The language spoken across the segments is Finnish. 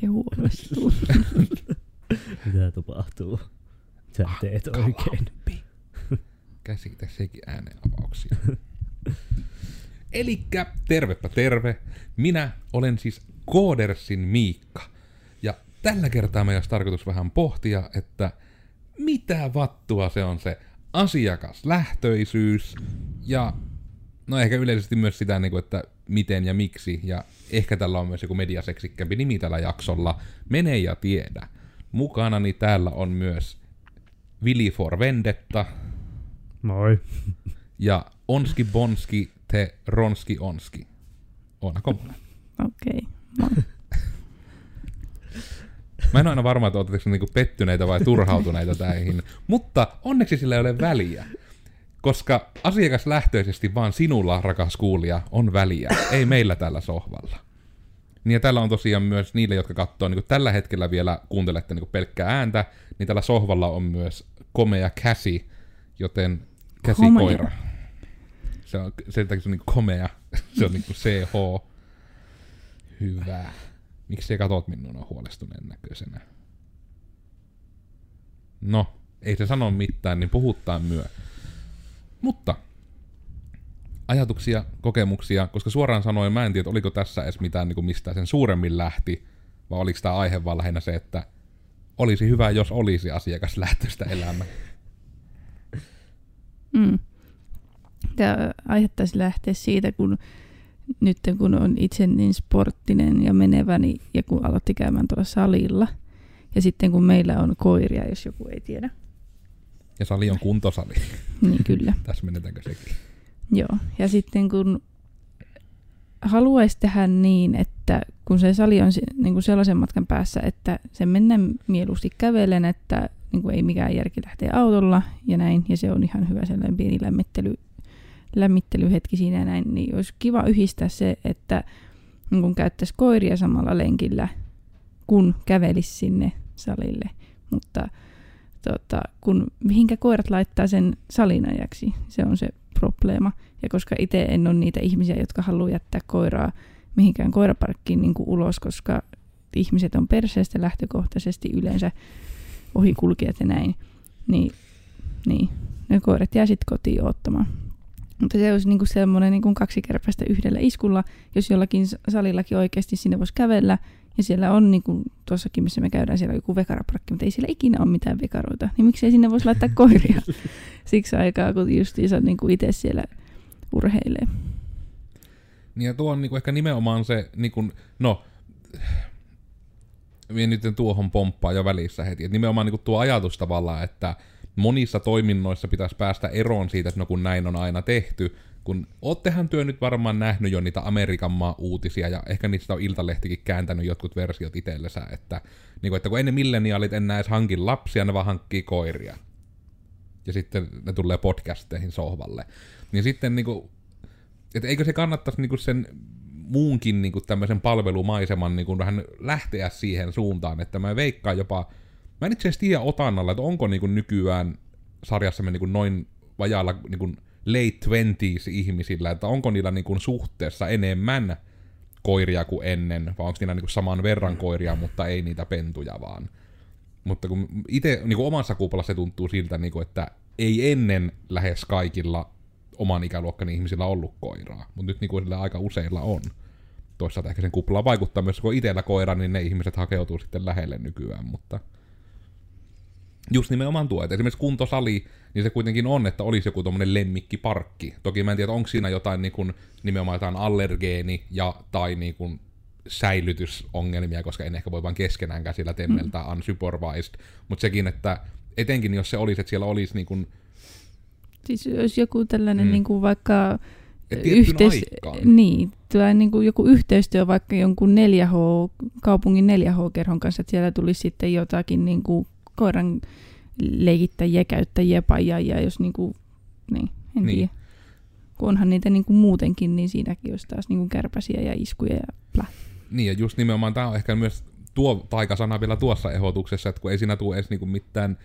oikein huolestuu. Mitä tapahtuu? Sä teet oikein. Käsitä sekin äänenavauksia. Elikkä tervepä terve. Minä olen siis Koodersin Miikka. Ja tällä kertaa meidän olisi tarkoitus vähän pohtia, että mitä vattua se on se asiakaslähtöisyys ja no ehkä yleisesti myös sitä, niin kuin, että miten ja miksi, ja ehkä tällä on myös joku mediaseksikkämpi nimi tällä jaksolla, mene ja tiedä. Mukanani täällä on myös Vili for Vendetta Moi. ja Onski Bonski te Ronski Onski. Oona Komonen. Okei. Okay. Mä en ole aina varma, että oletteko niinku pettyneitä vai turhautuneita täihin, mutta onneksi sillä ei ole väliä. Koska asiakaslähtöisesti vaan sinulla, rakas kuulija, on väliä, ei meillä tällä sohvalla. Niin ja tällä on tosiaan myös niille, jotka katsoo niin tällä hetkellä vielä kuuntelette niin pelkkää ääntä, niin tällä sohvalla on myös komea käsi, joten käsikoira. Se on, sen takia se on niin komea, se on niin CH. Hyvä. Miksi sä katot minun on huolestuneen näköisenä? No, ei se sano mitään, niin puhuttaa myö. Mutta, ajatuksia, kokemuksia, koska suoraan sanoen mä en tiedä, oliko tässä edes mitään niin kuin mistä sen suuremmin lähti, vai oliko tämä aihe vaan lähinnä se, että olisi hyvä, jos olisi asiakaslähtöistä elämää. Mm. Tämä aihe taisi lähteä siitä, kun nyt kun on itse niin sporttinen ja menevä, niin, ja kun aloitti käymään tuolla salilla, ja sitten kun meillä on koiria, jos joku ei tiedä. Ja sali on kuntosali. Niin kyllä. Tässä menetäänkö sekin? Joo, ja sitten kun haluaisi tehdä niin, että kun se sali on niin kuin sellaisen matkan päässä, että se mennään mieluusti kävelen, että niin kuin ei mikään järki lähteä autolla ja näin, ja se on ihan hyvä sellainen pieni lämmittely, lämmittelyhetki siinä ja näin, niin olisi kiva yhdistää se, että niin kun käyttäisi koiria samalla lenkillä, kun kävelisi sinne salille, mutta tota, kun mihinkä koirat laittaa sen salinajaksi, se on se probleema. Ja koska itse en ole niitä ihmisiä, jotka haluaa jättää koiraa mihinkään koiraparkkiin niin kuin ulos, koska ihmiset on perseestä lähtökohtaisesti yleensä ohikulkijat ja näin, niin, niin ne koirat jää sitten kotiin ottamaan. Mutta se olisi niinku semmoinen niinku kaksi kärpästä yhdellä iskulla, jos jollakin salillakin oikeasti sinne voisi kävellä. Ja siellä on, niin kuin tuossakin, missä me käydään, siellä on joku vekaraparkki, mutta ei siellä ikinä ole mitään vekaroita. Niin miksei sinne voisi laittaa koiria siksi aikaa, kun justiinsa niin kuin itse siellä urheilee. Niin ja tuo on niin kuin ehkä nimenomaan se, niin kuin, no, minä nyt tuohon pomppaa jo välissä heti, että nimenomaan niin kuin tuo ajatus tavallaan, että monissa toiminnoissa pitäisi päästä eroon siitä, että no kun näin on aina tehty, kun oottehan työ nyt varmaan nähnyt jo niitä Amerikan maa uutisia, ja ehkä niistä on Iltalehtikin kääntänyt jotkut versiot itsellensä, että, niin kuin, että kun ennen milleniaalit enää edes hankin lapsia, ne vaan hankkii koiria. Ja sitten ne tulee podcasteihin sohvalle. Niin sitten niin kuin, että eikö se kannattaisi niin sen muunkin niin tämmöisen palvelumaiseman niin kuin vähän lähteä siihen suuntaan, että mä veikkaan jopa, mä en itse asiassa tiedä otannalla, että onko niin kuin nykyään sarjassamme niin kuin noin vajaalla niin kuin late twenties ihmisillä, että onko niillä niin kuin suhteessa enemmän koiria kuin ennen, vai onko niillä niin kuin saman verran koiria, mutta ei niitä pentuja vaan. Mutta kun itse niin omassa kuplassa se tuntuu siltä, niin kuin, että ei ennen lähes kaikilla oman ikäluokkan ihmisillä ollut koiraa, mutta nyt niin kuin aika useilla on. Toisaalta ehkä sen kuplaan vaikuttaa myös, kun itsellä koira, niin ne ihmiset hakeutuu sitten lähelle nykyään, mutta just nimenomaan tuo, että esimerkiksi kuntosali, niin se kuitenkin on, että olisi joku tuommoinen lemmikkiparkki. Toki mä en tiedä, onko siinä jotain niin kuin, nimenomaan jotain allergeeni- ja tai niin kuin, säilytysongelmia, koska en ehkä voi vain keskenään käsillä temmeltä mm. unsupervised, mutta sekin, että etenkin jos se olisi, että siellä olisi niin kuin, Siis jos joku tällainen mm. niin kuin vaikka yhteis... aikaan. Niin, tai niin kuin joku yhteistyö vaikka jonkun 4H, kaupungin 4H-kerhon kanssa, että siellä tulisi sitten jotakin niin kuin koiran leikittäjiä, käyttäjiä, pajaajia, jos niin kuin, niin, en Niin. tiedä. Kun onhan niitä niin kuin muutenkin, niin siinäkin olisi taas niin kuin kärpäsiä ja iskuja ja plä. Niin, ja just nimenomaan tämä on ehkä myös tuo taikasana vielä tuossa ehdotuksessa, että kun ei siinä tule edes niinku mitään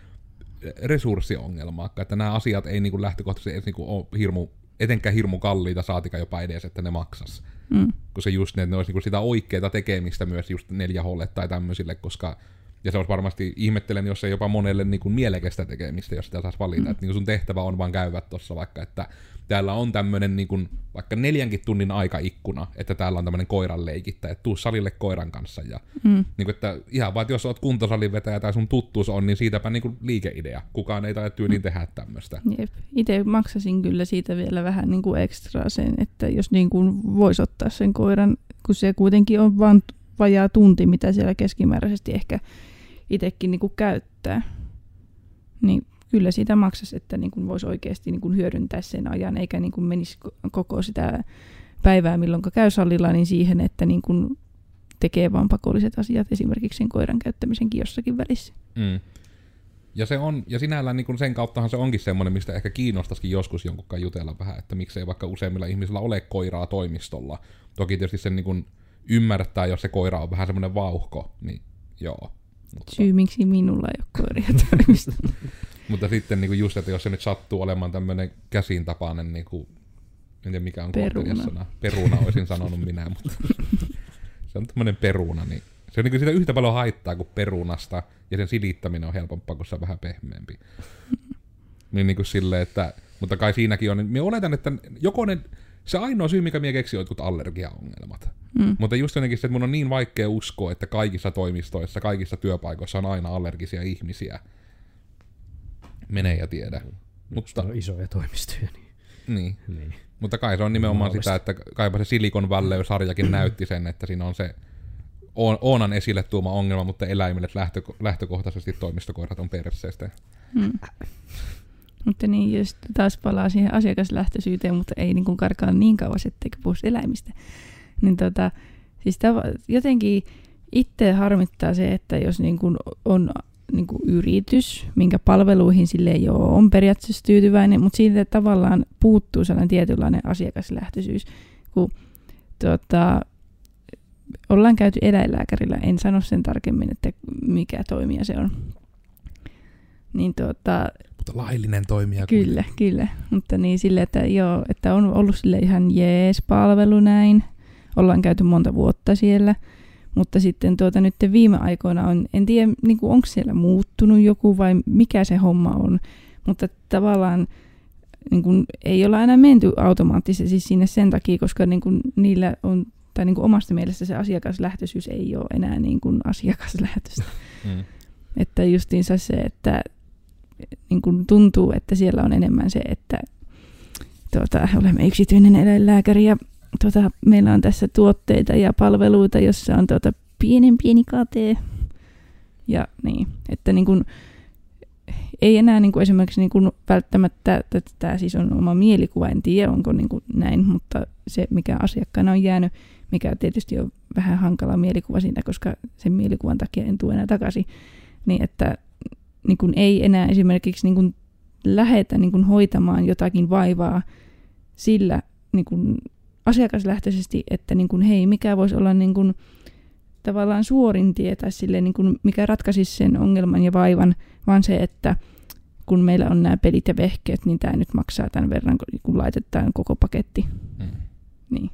resurssiongelmaa, että nämä asiat ei niinku lähtökohtaisesti edes niinku ole hirmu, etenkään hirmu kalliita, saatika jopa edes, että ne maksas. Mm. kun se just ne, että ne olisi niinku sitä oikeaa tekemistä myös just 4Hlle tai tämmöisille, koska ja se olisi varmasti, ihmettelen, jos ei jopa monelle niin kuin mielekästä tekemistä, jos sitä saisi valita. Mm. Että niin kuin sun tehtävä on vaan käydä tuossa vaikka, että täällä on tämmöinen niin kuin, vaikka neljänkin tunnin aikaikkuna, että täällä on tämmöinen koiran leikittä, että tuu salille koiran kanssa. Ja, Mm. niin kuin, että ihan vaan, että jos oot kuntosalin vetäjä tai sun tuttuus on, niin siitäpä niin kuin liikeidea. Kukaan ei taida tyyliin tehdä tämmöistä. Jep. Itse maksasin kyllä siitä vielä vähän niin kuin ekstraa sen, että jos niin kuin voisi ottaa sen koiran, kun se kuitenkin on vain vajaa tunti, mitä siellä keskimääräisesti ehkä itsekin niin kuin käyttää, niin kyllä siitä maksaisi, että niin kuin voisi oikeasti niin kuin hyödyntää sen ajan, eikä niin kuin menisi ko- koko sitä päivää, milloin käy salilla, niin siihen, että niin kuin tekee vaan pakolliset asiat, esimerkiksi sen koiran käyttämisenkin jossakin välissä. Mm. Ja, se on, ja sinällään niin sen kauttahan se onkin semmoinen, mistä ehkä kiinnostaisikin joskus jonkun jutella vähän, että miksei vaikka useimmilla ihmisillä ole koiraa toimistolla. Toki tietysti sen niin ymmärtää, jos se koira on vähän semmoinen vauhko, niin joo. Mutta, Syy, miksi minulla ei ole koiria toimistolla. mutta sitten niin just, että jos se nyt sattuu olemaan tämmöinen käsintapainen, niin kuin, en tiedä mikä on Peruna. sana. Peruna olisin sanonut minä, mutta se on tämmöinen peruna, niin se on niin siitä yhtä paljon haittaa kuin perunasta, ja sen silittäminen on helpompaa, kun se on vähän pehmeämpi. Niin, niin kuin silleen, että, mutta kai siinäkin on, niin minä oletan, että joko ne, se ainoa syy, mikä minä keksin, on jotkut allergiaongelmat. Mm. Mutta just jotenkin se, että mun on niin vaikea uskoa, että kaikissa toimistoissa, kaikissa työpaikoissa on aina allergisia ihmisiä. Mene ja tiedä. Mutta Mutta, on isoja toimistoja, niin, niin. niin. Mutta kai se on nimenomaan Mahdollista. sitä, että kaipa se Silikon Valley-sarjakin näytti sen, että siinä on se Oonan esille tuoma ongelma, mutta eläimille lähtö, lähtökohtaisesti toimistokoirat on perseestä. Mm. Mutta niin, jos taas palaa siihen asiakaslähtöisyyteen, mutta ei niin kuin karkaa niin kauas, etteikö puhuisi eläimistä. Niin tota, siis tava- jotenkin itse harmittaa se, että jos niin kuin on niin kuin yritys, minkä palveluihin sille ei ole, on periaatteessa tyytyväinen, mutta siitä tavallaan puuttuu sellainen tietynlainen asiakaslähtöisyys. Kun tota, ollaan käyty eläinlääkärillä, en sano sen tarkemmin, että mikä toimija se on. Niin tota, Mutta laillinen toimija. Kyllä, kyllä. Mutta niin sille, että joo, että on ollut sille ihan jees palvelu näin. Ollaan käyty monta vuotta siellä. Mutta sitten tuota nyt viime aikoina on, en tiedä niin onko siellä muuttunut joku vai mikä se homma on. Mutta tavallaan niin kuin, ei olla aina menty automaattisesti sinne sen takia, koska niin kuin, niillä on, tai niin kuin omasta mielestä se asiakaslähtöisyys ei ole enää niin kuin asiakaslähtöistä. Mm. Että justiinsa se, että niin kuin tuntuu, että siellä on enemmän se, että tuota, olemme yksityinen eläinlääkäri ja tuota, meillä on tässä tuotteita ja palveluita, jossa on tuota, pienen pieni kate. Ja niin, että niin kuin, ei enää niin kuin esimerkiksi niin kuin välttämättä, että tämä siis on oma mielikuva, en tiedä onko niin kuin näin, mutta se mikä asiakkaana on jäänyt, mikä tietysti on vähän hankala mielikuva siitä, koska sen mielikuvan takia en tule enää takaisin, niin että niin kuin ei enää esimerkiksi niin kuin lähetä niin kuin hoitamaan jotakin vaivaa sillä niin kuin asiakaslähtöisesti, että niin kuin, hei, mikä voisi olla niin kuin, tavallaan suorin tie tai sille, niin kuin, mikä ratkaisisi sen ongelman ja vaivan, vaan se, että kun meillä on nämä pelit ja vehkeet, niin tämä nyt maksaa tämän verran, kun- kun laitetaan koko paketti. Mm. Niin.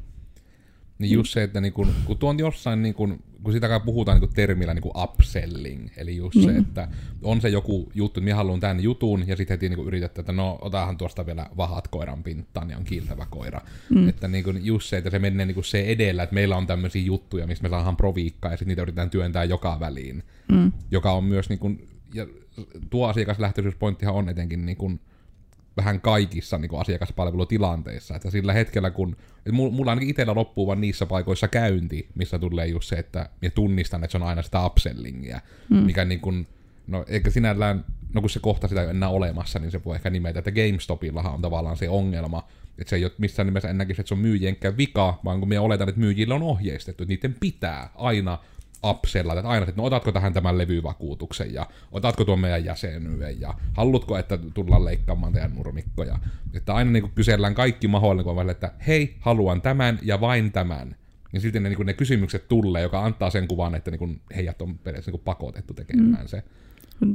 Niin just se, että niin kun, kun tuon jossain, niin kun, kun sitä puhutaan niin kun termillä niin kun upselling, eli just se, Niin. että on se joku juttu, että minä haluan tämän jutun, ja sitten heti niin yritetään, että no otahan tuosta vielä vahat koiran pinttaan, niin on kiiltävä koira. Mm. Mm. Että niin kun just se, että se menee niin kun se edellä, että meillä on tämmöisiä juttuja, mistä me saadaan proviikkaa, ja sitten niitä yritetään työntää joka väliin, Mm. joka on myös niin kun, ja tuo asiakaslähtöisyyspointtihan on etenkin niin kun, vähän kaikissa niin kuin asiakaspalvelutilanteissa. Että sillä hetkellä, kun et mul- mulla ainakin itsellä loppuu vaan niissä paikoissa käynti, missä tulee just se, että minä tunnistan, että se on aina sitä upsellingia, Mm. mm. mikä niin kuin, no eikä sinällään, no kun se kohta sitä ei ole enää olemassa, niin se voi ehkä nimetä, että GameStopillahan on tavallaan se ongelma, että se ei ole missään nimessä ennäkin, että se on myyjienkään vika, vaan kun me oletan, että myyjillä on ohjeistettu, että niiden pitää aina upsella, että aina, että no otatko tähän tämän levyvakuutuksen ja otatko tuon meidän jäsenyyden ja haluatko, että tullaan leikkaamaan teidän nurmikkoja. Että aina niin kuin kysellään kaikki mahdollinen, kun on välillä, että hei, haluan tämän ja vain tämän. Ja silti ne, niin kuin ne kysymykset tulee, joka antaa sen kuvan, että niin kuin heidät on periaatteessa niin kuin pakotettu tekemään mm. se.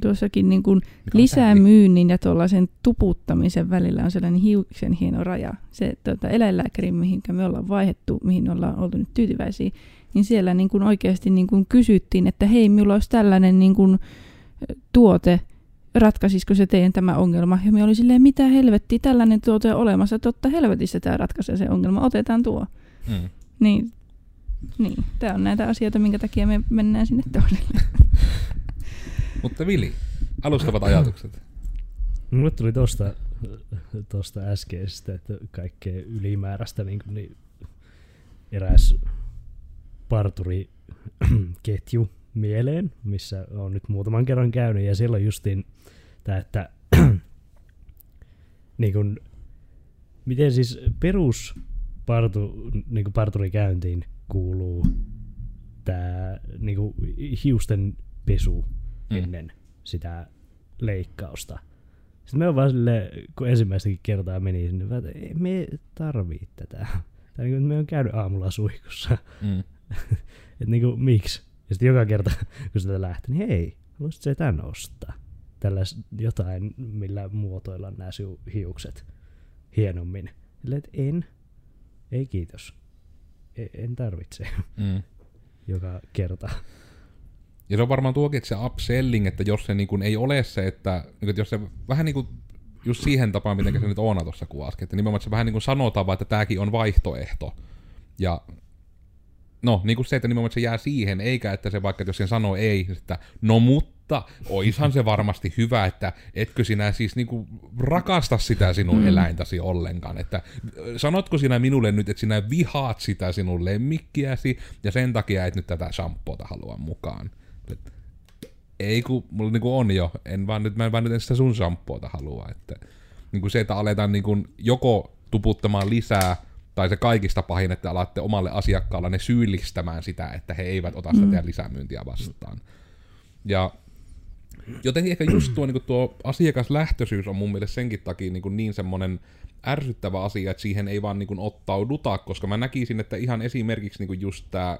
tuossakin niin kuin lisämyynnin ja tuollaisen tuputtamisen välillä on sellainen hiuksen hieno raja. Se tuota, eläinlääkäri, mihin me ollaan vaihdettu, mihin ollaan oltu nyt tyytyväisiä, niin siellä niin kuin oikeasti niin kuin kysyttiin, että hei, minulla olisi tällainen niin kuin tuote, ratkaisisiko se teidän tämä ongelma? Ja me oli silleen, mitä helvettiä, tällainen tuote on olemassa, totta helvetissä tämä ratkaisee se ongelma, otetaan tuo. Mm. Niin, niin. tämä on näitä asioita, minkä takia me mennään sinne toiselle. Mutta Vili, alustavat ajatukset. Mulle tuli tosta, tosta äskeisestä, että kaikkea ylimääräistä niin, kuin, niin eräs parturi ketju mieleen, missä on nyt muutaman kerran käynyt, ja siellä on justiin tämä, että niin kuin, miten siis perus partu, niin kuin parturikäyntiin kuuluu tämä niin kuin hiusten pesu Mm. ennen sitä leikkausta. Sitten me on vaan silleen, kun ensimmäistäkin kertaa meni sinne, vaan, että ei me tarvii tätä. Tai niin me on käynyt aamulla suihkussa. Mm. Että niin kuin, miksi? Ja sitten joka kerta, kun sitä lähti, niin hei, haluaisit sä tän ostaa? Tällais jotain, millä muotoilla nämä sinun hiukset hienommin. Silleen, että en. Ei kiitos. E- En tarvitse Mm. joka kerta. Ja se on varmaan tuokin, se upselling, että jos se niin kuin ei ole se, että, niin kuin, että jos se vähän niin kuin just siihen tapaan, miten se nyt Oona tuossa kuvasi, että nimenomaan että se vähän niin kuin sanotaan vaan, että tämäkin on vaihtoehto. Ja no, niin kuin se, että nimenomaan se jää siihen, eikä että se vaikka, että jos sen sanoo ei, että no mutta, oishan se varmasti hyvä, että etkö sinä siis niin kuin rakasta sitä sinun Mm. eläintäsi ollenkaan, että sanotko sinä minulle nyt, että sinä vihaat sitä sinun lemmikkiäsi, ja sen takia et nyt tätä shampoota halua mukaan. Et, ei kun mulla niinku on jo, en vaan nyt, mä en vaan nyt sitä sun shampoota halua, että niinku se, että aletaan niinku joko tuputtamaan lisää, tai se kaikista pahin, että alatte omalle asiakkaalle ne syyllistämään sitä, että he eivät ota sitä Mm. teidän lisämyyntiä vastaan. Ja jotenkin ehkä just tuo, niin tuo asiakaslähtöisyys on mun mielestä senkin takia niin, niin semmoinen ärsyttävä asia, että siihen ei vaan niin ottauduta, koska mä näkisin, että ihan esimerkiksi niin just tämä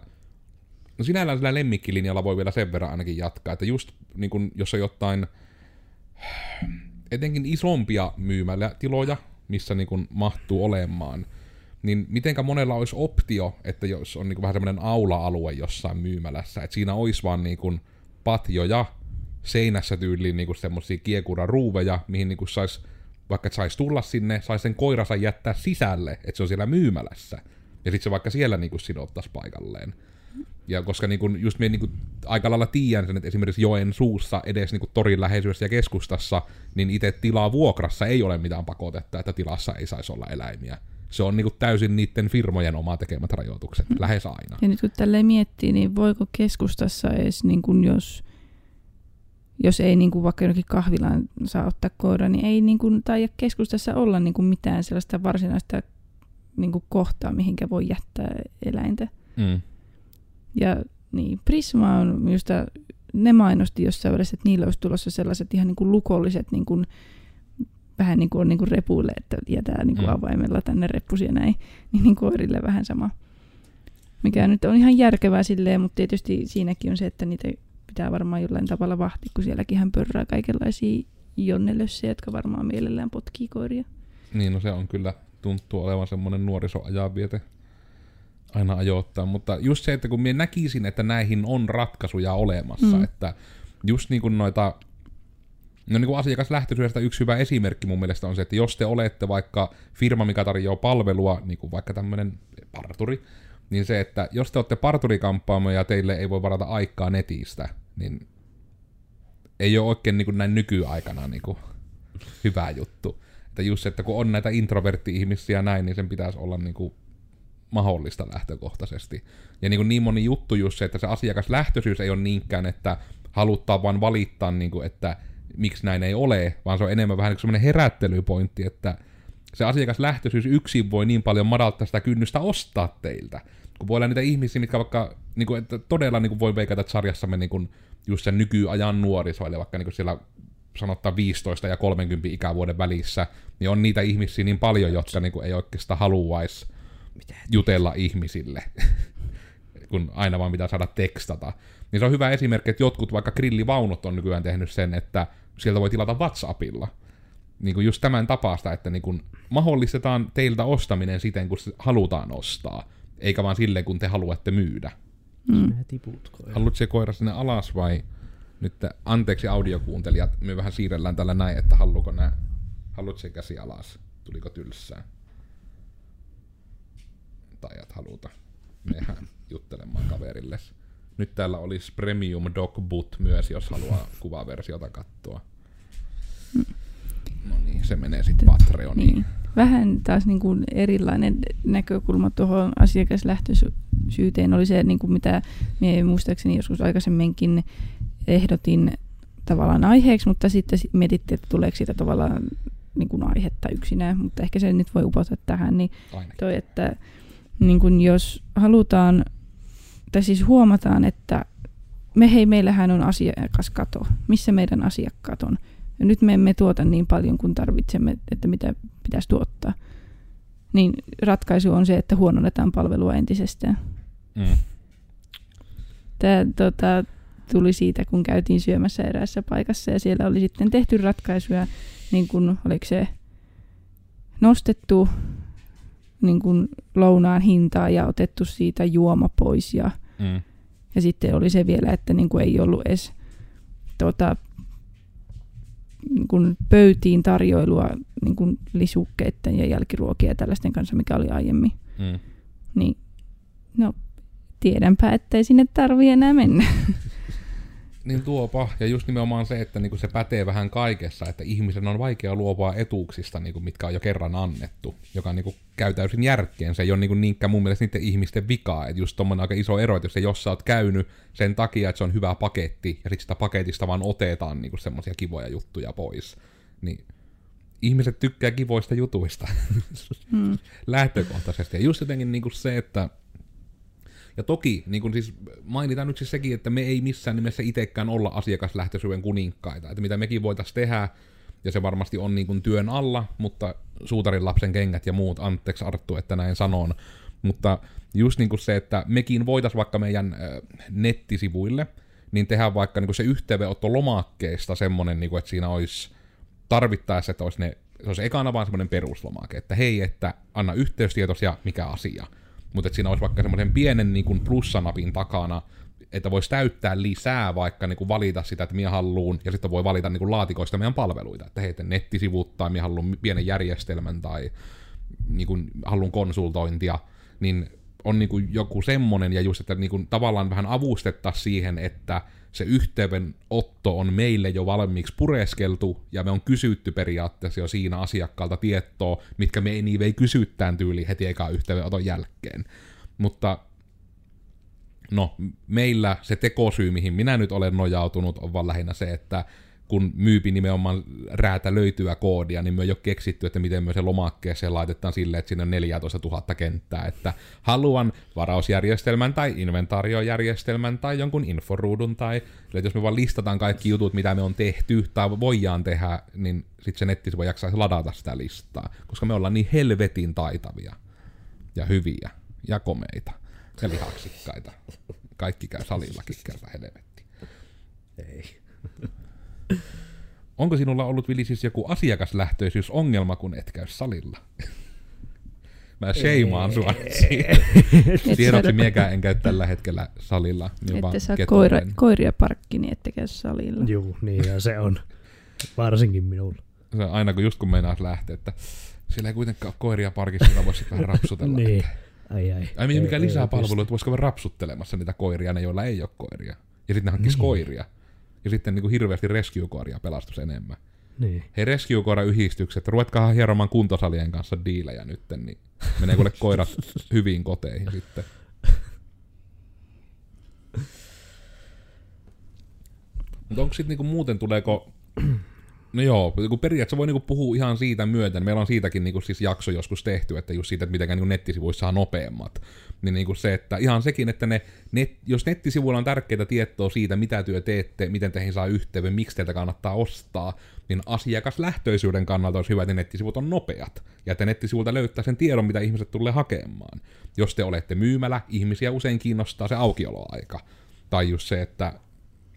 No sinällään sillä lemmikkilinjalla voi vielä sen verran ainakin jatkaa, että just niin kun, jos on jotain etenkin isompia myymälätiloja, missä niin kun mahtuu olemaan, niin mitenkä monella olisi optio, että jos on niin kun vähän semmoinen aula-alue jossain myymälässä, että siinä olisi vaan niin kun patjoja seinässä tyyliin niin semmoisia kiekuraruuveja, mihin niin sais, vaikka saisi tulla sinne, saisi sen koiransa jättää sisälle, että se on siellä myymälässä. Ja sitten se vaikka siellä niin sidottaisi paikalleen. Ja koska niin kun, just me niin aika lailla tiedän sen, että esimerkiksi joen suussa edes niin kun, torin läheisyydessä ja keskustassa, niin itse tilaa vuokrassa ei ole mitään pakotetta, että tilassa ei saisi olla eläimiä. Se on niin kun, täysin niiden firmojen oma tekemät rajoitukset, mm. lähes aina. Ja nyt kun tälleen miettii, niin voiko keskustassa edes, niin kuin jos, jos ei niin kuin vaikka jonnekin kahvilaan saa ottaa koira, niin ei niin kuin, tai keskustassa olla niin kuin mitään sellaista varsinaista niin kuin kohtaa, mihinkä voi jättää eläintä. Mm. Ja niin, Prisma on minusta, ne mainosti jossain välissä, että niillä olisi tulossa sellaiset ihan niin kuin lukolliset, niin kuin, vähän niin kuin on niin kuin repuille, että jätää niin kuin Mm. avaimella tänne reppusia näin, niin, niin koirille vähän sama. Mikä nyt on ihan järkevää silleen, mutta tietysti siinäkin on se, että niitä pitää varmaan jollain tavalla vahti, kun sielläkin pörrää kaikenlaisia jonnelössejä, jotka varmaan mielellään potkii koiria. Niin, no se on kyllä, tuntuu olevan semmoinen nuorisoajanviete aina ajoittaa, mutta just se, että kun minä näkisin, että näihin on ratkaisuja olemassa, mm. että just niin kuin noita, no niin kuin asiakaslähtöisyydestä yksi hyvä esimerkki mun mielestä on se, että jos te olette vaikka firma, mikä tarjoaa palvelua, niin kuin vaikka tämmöinen parturi, niin se, että jos te olette parturikamppaamo ja teille ei voi varata aikaa netistä, niin ei ole oikein niin kuin näin nykyaikana niin kuin hyvä juttu. Että just se, että kun on näitä introvertti-ihmisiä näin, niin sen pitäisi olla niin kuin mahdollista lähtökohtaisesti. Ja niin, kuin niin moni juttu just se, että se asiakaslähtöisyys ei ole niinkään, että haluttaa vaan valittaa, niin kuin, että miksi näin ei ole, vaan se on enemmän vähän niin semmoinen herättelypointti, että se asiakaslähtöisyys yksin voi niin paljon madaltaa sitä kynnystä ostaa teiltä. Kun voi olla niitä ihmisiä, mitkä vaikka niin kuin, että todella niin kuin voi veikata, että sarjassamme niin kuin, just sen nykyajan nuoriso, eli vaikka niin kuin siellä sanottaa 15 ja 30 ikävuoden välissä, niin on niitä ihmisiä niin paljon, jotka niin kuin, ei oikeastaan haluaisi jutella ihmisille. kun aina vaan pitää saada tekstata. Niin se on hyvä esimerkki, että jotkut vaikka grillivaunut on nykyään tehnyt sen, että sieltä voi tilata WhatsAppilla. Niin kuin just tämän tapaista, että niin kuin mahdollistetaan teiltä ostaminen siten, kun se halutaan ostaa, eikä vaan silleen, kun te haluatte myydä. Mm. Haluatko se koira sinne alas vai nyt anteeksi audiokuuntelijat, me vähän siirrellään tällä näin, että haluuko nää, haluatko se käsi alas, tuliko tylsää? Tai et haluta, mehän juttelemaan kaverille. Nyt täällä olisi Premium Dogboot myös, jos haluaa kuvaversiota katsoa. No niin, se menee sitten Patreoniin. Niin. Vähän taas niin kuin erilainen näkökulma tuohon asiakaslähtöisyyteen oli se, niin kuin mitä minä muistaakseni joskus aikaisemminkin ehdotin tavallaan aiheeksi, mutta sitten si- mietittiin, että tuleeko siitä tavallaan niin kuin aihetta yksinään, mutta ehkä se nyt voi upota tähän, niin Ainakin. toi, että niin kun jos halutaan, tai siis huomataan, että me hei, meillähän on asiakaskato, missä meidän asiakkaat on. Ja nyt me emme tuota niin paljon kuin tarvitsemme, että mitä pitäisi tuottaa. Niin ratkaisu on se, että huononnetaan palvelua entisestään. Mm. Tämä tota, tuli siitä, kun käytiin syömässä eräässä paikassa ja siellä oli sitten tehty ratkaisuja, niin kuin oliko se nostettu niin kuin lounaan hintaa ja otettu siitä juoma pois ja, Mm. ja sitten oli se vielä, että niin kuin ei ollut edes tota, niin kuin pöytiin tarjoilua niin kuin lisukkeiden ja jälkiruokia ja tällaisten kanssa, mikä oli aiemmin. Mm. Niin, no, tiedänpä, ettei sinne tarvi enää mennä. Niin tuopa, ja just nimenomaan se, että niinku se pätee vähän kaikessa, että ihmisen on vaikea luopua etuuksista, niinku, mitkä on jo kerran annettu, joka niinku käy täysin järkeen. Se ei ole niinku niinkään mun mielestä niiden ihmisten vikaa, että just tommonen aika iso ero, että jos se jossa oot käynyt sen takia, että se on hyvä paketti, ja sitten sitä paketista vaan otetaan niinku semmoisia kivoja juttuja pois, niin ihmiset tykkää kivoista jutuista Mm. lähtökohtaisesti. Ja just jotenkin niinku se, että ja toki, niin kuin siis mainitaan nyt siis sekin, että me ei missään nimessä itsekään olla asiakaslähtöisyyden kuninkkaita. Että mitä mekin voitaisiin tehdä, ja se varmasti on niin kuin työn alla, mutta suutarin lapsen kengät ja muut, anteeksi Arttu, että näin sanon. Mutta just niin kuin se, että mekin voitaisiin vaikka meidän äh, nettisivuille, niin tehdä vaikka niin kuin se yhteydenotto lomakkeesta semmonen, niin kuin, että siinä olisi tarvittaessa, että olisi ne, se olisi ekana vaan semmoinen peruslomake, että hei, että anna yhteystietos ja mikä asia. Mutta siinä olisi vaikka semmoisen pienen niin kuin plussanapin takana, että voisi täyttää lisää, vaikka niin kuin valita sitä, että minä haluun, ja sitten voi valita niin kuin laatikoista meidän palveluita, että hei, nettisivut, tai minä haluan pienen järjestelmän, tai niin kuin haluan konsultointia, niin on niin kuin joku semmonen, ja just, että niin kuin tavallaan vähän avustetta siihen, että se yhteydenotto on meille jo valmiiksi pureskeltu, ja me on kysytty periaatteessa jo siinä asiakkaalta tietoa, mitkä me ei niin ei kysyttään tyyli heti ekaan yhteydenoton jälkeen. Mutta no, meillä se tekosyy, mihin minä nyt olen nojautunut, on vaan lähinnä se, että kun myypi nimenomaan räätä löytyä koodia, niin me on jo keksitty, että miten me se lomakkeeseen laitetaan silleen, että sinne on 14 000 kenttää, että haluan varausjärjestelmän tai inventaariojärjestelmän tai jonkun inforuudun tai että jos me vaan listataan kaikki jutut, mitä me on tehty tai voidaan tehdä, niin sitten se nettisivu jaksaisi ladata sitä listaa, koska me ollaan niin helvetin taitavia ja hyviä ja komeita ja lihaksikkaita. Kaikki käy salillakin kerta helvetti. Ei. Onko sinulla ollut Vili siis joku asiakaslähtöisyysongelma, kun et käy salilla? Mä sheimaan sua siitä. Et Tiedoksi miekään en käy tällä hetkellä salilla. Vaan Ette saa koira, koiria parkkiin, niin ette käy salilla. Juu, niin ja se on. Varsinkin minulla. Se on aina kun just kun meinaas lähteä, että siellä ei kuitenkaan ole koiria parkissa, jota voisi vähän rapsutella. Niin. että- Ai ai. Ai niin, mikä Ei- lisää ei palvelua, että voisiko rapsuttelemassa niitä koiria, ne joilla ei ole koiria. Ja sitten ne hankkisi Niin. koiria. Ja sitten niin kuin hirveästi rescue-koiria pelastus enemmän. Niin. Hei rescue-koira-yhdistykset, ruvetkaa hieromaan kuntosalien kanssa diilejä nytten, niin menee kuule koirat hyviin koteihin sitten. Mutta onko sitten niinku muuten, tuleeko No joo, kun periaatteessa voi niinku puhua ihan siitä myöten. Meillä on siitäkin niinku siis jakso joskus tehty, että just siitä, että miten niinku nettisivuissa saa nopeammat. Niin niinku se, että ihan sekin, että ne, net, jos nettisivuilla on tärkeää tietoa siitä, mitä työ teette, miten teihin saa yhteyden, miksi teiltä kannattaa ostaa, niin asiakaslähtöisyyden kannalta olisi hyvä, että nettisivut on nopeat. Ja että nettisivulta löytää sen tiedon, mitä ihmiset tulee hakemaan. Jos te olette myymälä, ihmisiä usein kiinnostaa se aukioloaika. Tai just se, että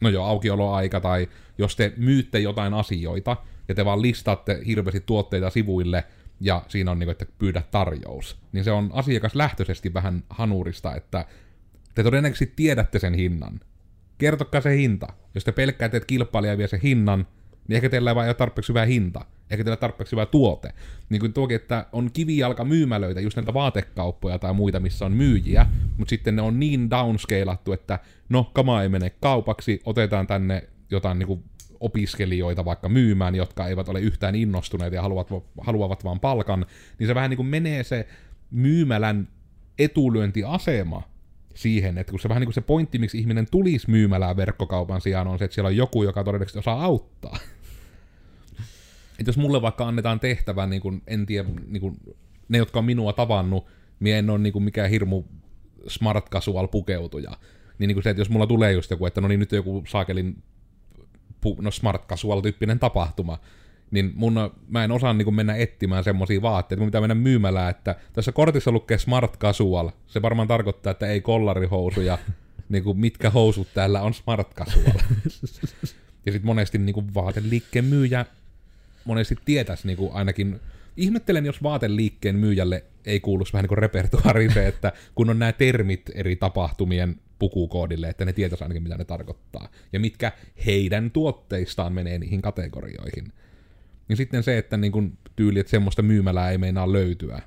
no joo, aukioloaika, tai jos te myytte jotain asioita, ja te vaan listaatte hirveästi tuotteita sivuille, ja siinä on niin kuin, että pyydä tarjous, niin se on asiakaslähtöisesti vähän hanurista, että te todennäköisesti tiedätte sen hinnan. Kertokaa se hinta. Jos te pelkkäätte, että kilpailija vie sen hinnan, niin ehkä teillä ei ole tarpeeksi hyvä hinta, eikä teillä tarpeeksi hyvä tuote. Niin kuin tuokin, että on kivijalka myymälöitä, just näitä vaatekauppoja tai muita, missä on myyjiä, mutta sitten ne on niin downscalattu, että no, kama ei mene kaupaksi, otetaan tänne jotain niin kuin opiskelijoita vaikka myymään, jotka eivät ole yhtään innostuneita ja haluavat, haluavat vaan palkan, niin se vähän niin kuin menee se myymälän etulyöntiasema siihen, että kun se vähän niin kuin se pointti, miksi ihminen tulisi myymälään verkkokaupan sijaan, on se, että siellä on joku, joka todennäköisesti osaa auttaa. Että jos mulle vaikka annetaan tehtävä, niin kuin, en tiedä, niin kuin, ne, jotka on minua tavannut, minä en ole niin kuin mikään hirmu smart casual pukeutuja. Niin, niin kuin se, että jos mulla tulee just joku, että no niin nyt joku saakelin no smart casual tyyppinen tapahtuma, niin mun, mä en osaa niin mennä etsimään semmoisia vaatteita, mun pitää mennä myymälään, että tässä kortissa lukee smart casual, se varmaan tarkoittaa, että ei kollarihousuja, niin kuin mitkä housut täällä on smart casual. ja sitten monesti niin kuin vaateliikkeen myyjä monesti tietäisi niin kuin ainakin, ihmettelen jos vaateliikkeen myyjälle ei kuuluisi vähän niin kuin se, että kun on nämä termit eri tapahtumien pukukoodille, että ne tietäisi ainakin mitä ne tarkoittaa, ja mitkä heidän tuotteistaan menee niihin kategorioihin. Niin sitten se, että niin kun tyyli, että semmoista myymälää ei meinaa löytyä.